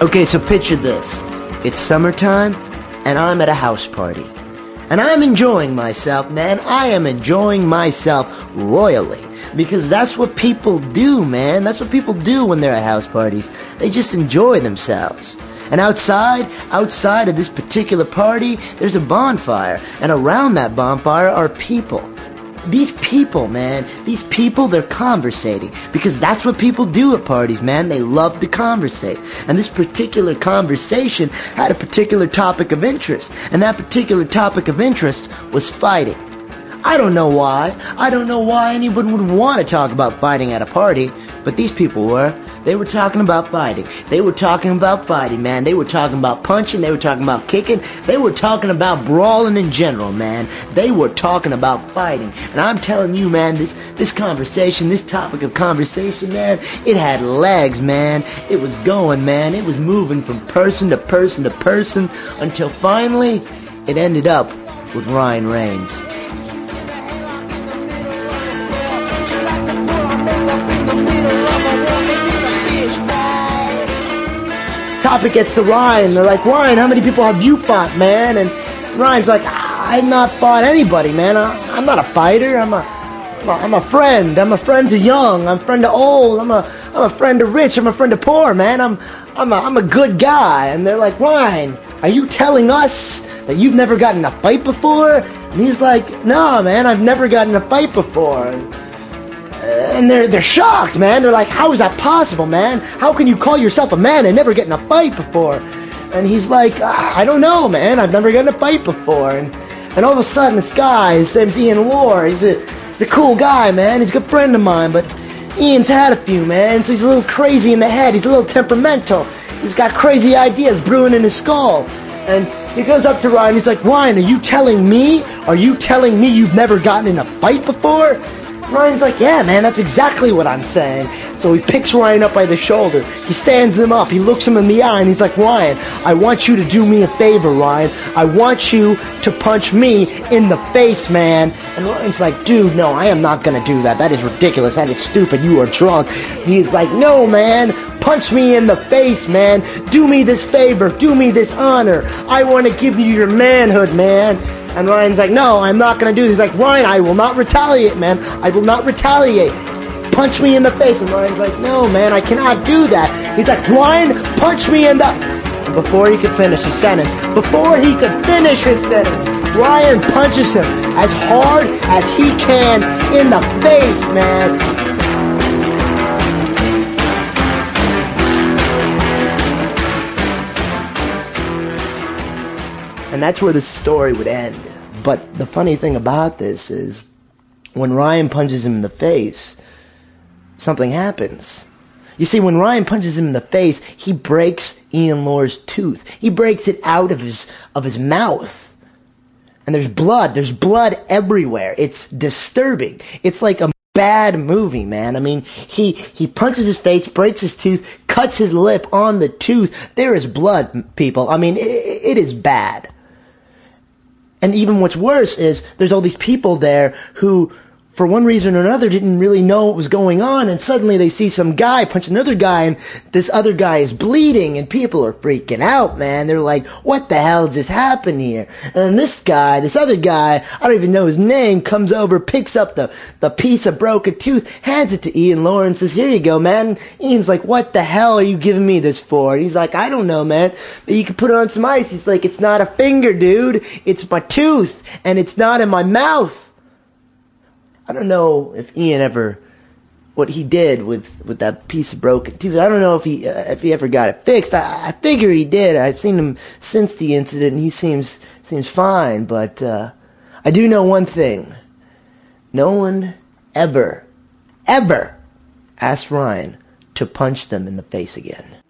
Okay, so picture this. It's summertime, and I'm at a house party. And I'm enjoying myself, man. I am enjoying myself royally. Because that's what people do, man. That's what people do when they're at house parties. They just enjoy themselves. And outside, outside of this particular party, there's a bonfire. And around that bonfire are people. These people, man, these people, they're conversating. Because that's what people do at parties, man. They love to conversate. And this particular conversation had a particular topic of interest. And that particular topic of interest was fighting. I don't know why. I don't know why anyone would want to talk about fighting at a party, but these people were. They were talking about fighting. They were talking about fighting, man. They were talking about punching. They were talking about kicking. They were talking about brawling in general, man. They were talking about fighting. And I'm telling you, man, this, this conversation, this topic of conversation, man, it had legs, man. It was going, man. It was moving from person to person to person until finally it ended up with Ryan Reigns. Topic gets to Ryan. They're like, Ryan, how many people have you fought, man? And Ryan's like, I've not fought anybody, man. I, am not a fighter. I'm a, I'm a friend. I'm a friend to young. I'm a friend to old. I'm a, I'm a friend to rich. I'm a friend to poor, man. I'm, I'm a, I'm a good guy. And they're like, Ryan, are you telling us that you've never gotten a fight before? And he's like, No, man, I've never gotten a fight before. And, and they're they're shocked, man. They're like, "How is that possible, man? How can you call yourself a man and never get in a fight before?" And he's like, ah, "I don't know, man. I've never gotten a fight before." And and all of a sudden, this guy, his name's Ian Lohr. He's a he's a cool guy, man. He's a good friend of mine, but Ian's had a few, man. So he's a little crazy in the head. He's a little temperamental. He's got crazy ideas brewing in his skull. And he goes up to Ryan. He's like, Ryan, are you telling me? Are you telling me you've never gotten in a fight before? Ryan's like, yeah, man, that's exactly what I'm saying. So he picks Ryan up by the shoulder. He stands him up. He looks him in the eye and he's like, Ryan, I want you to do me a favor, Ryan. I want you to punch me in the face, man. And Ryan's like, dude, no, I am not going to do that. That is ridiculous. That is stupid. You are drunk. He's like, no, man. Punch me in the face, man. Do me this favor. Do me this honor. I want to give you your manhood, man. And Ryan's like, no, I'm not going to do this. He's like, Ryan, I will not retaliate, man. I will not retaliate. Punch me in the face. And Ryan's like, no, man, I cannot do that. He's like, Ryan, punch me in the... And before he could finish his sentence, before he could finish his sentence, Ryan punches him as hard as he can in the face, man. And that's where the story would end. But the funny thing about this is when Ryan punches him in the face, something happens. You see, when Ryan punches him in the face, he breaks Ian Lohr's tooth. He breaks it out of his, of his mouth. And there's blood. There's blood everywhere. It's disturbing. It's like a bad movie, man. I mean, he, he punches his face, breaks his tooth, cuts his lip on the tooth. There is blood, people. I mean, it, it is bad. And even what's worse is there's all these people there who for one reason or another didn't really know what was going on and suddenly they see some guy punch another guy and this other guy is bleeding and people are freaking out man. They're like what the hell just happened here? And then this guy this other guy i don't even know his name comes over picks up the, the piece of broken tooth hands it to ian lawrence says here you go man. Ian's like what the hell are you giving me this for? And he's like i don't know man. But you can put it on some ice. He's like it's not a finger dude. It's my tooth and it's not in my mouth I don't know if Ian ever what he did with with that piece of broken tooth. I don't know if he uh, if he ever got it fixed. I, I figure he did. I've seen him since the incident, and he seems seems fine. But uh, I do know one thing: no one ever, ever asked Ryan to punch them in the face again.